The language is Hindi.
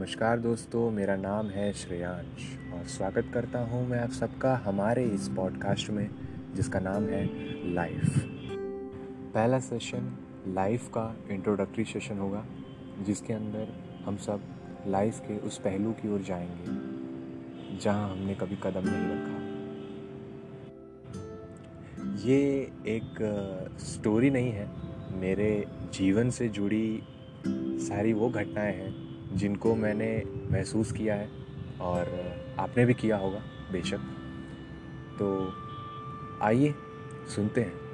नमस्कार दोस्तों, मेरा नाम है श्रेयांश और स्वागत करता हूँ मैं आप सबका हमारे इस पॉडकास्ट में, जिसका नाम है लाइफ पहला सेशन लाइफ का इंट्रोडक्टरी सेशन होगा, जिसके अंदर हम सब लाइफ के उस पहलू की ओर जाएँगे, जहाँ हमने कभी कदम नहीं रखा। ये एक स्टोरी नहीं है, मेरे जीवन से जुड़ी सारी वो घटनाएँ हैं जिनको मैंने महसूस किया है और आपने भी किया होगा, बेशक। तो आइए, सुनते हैं।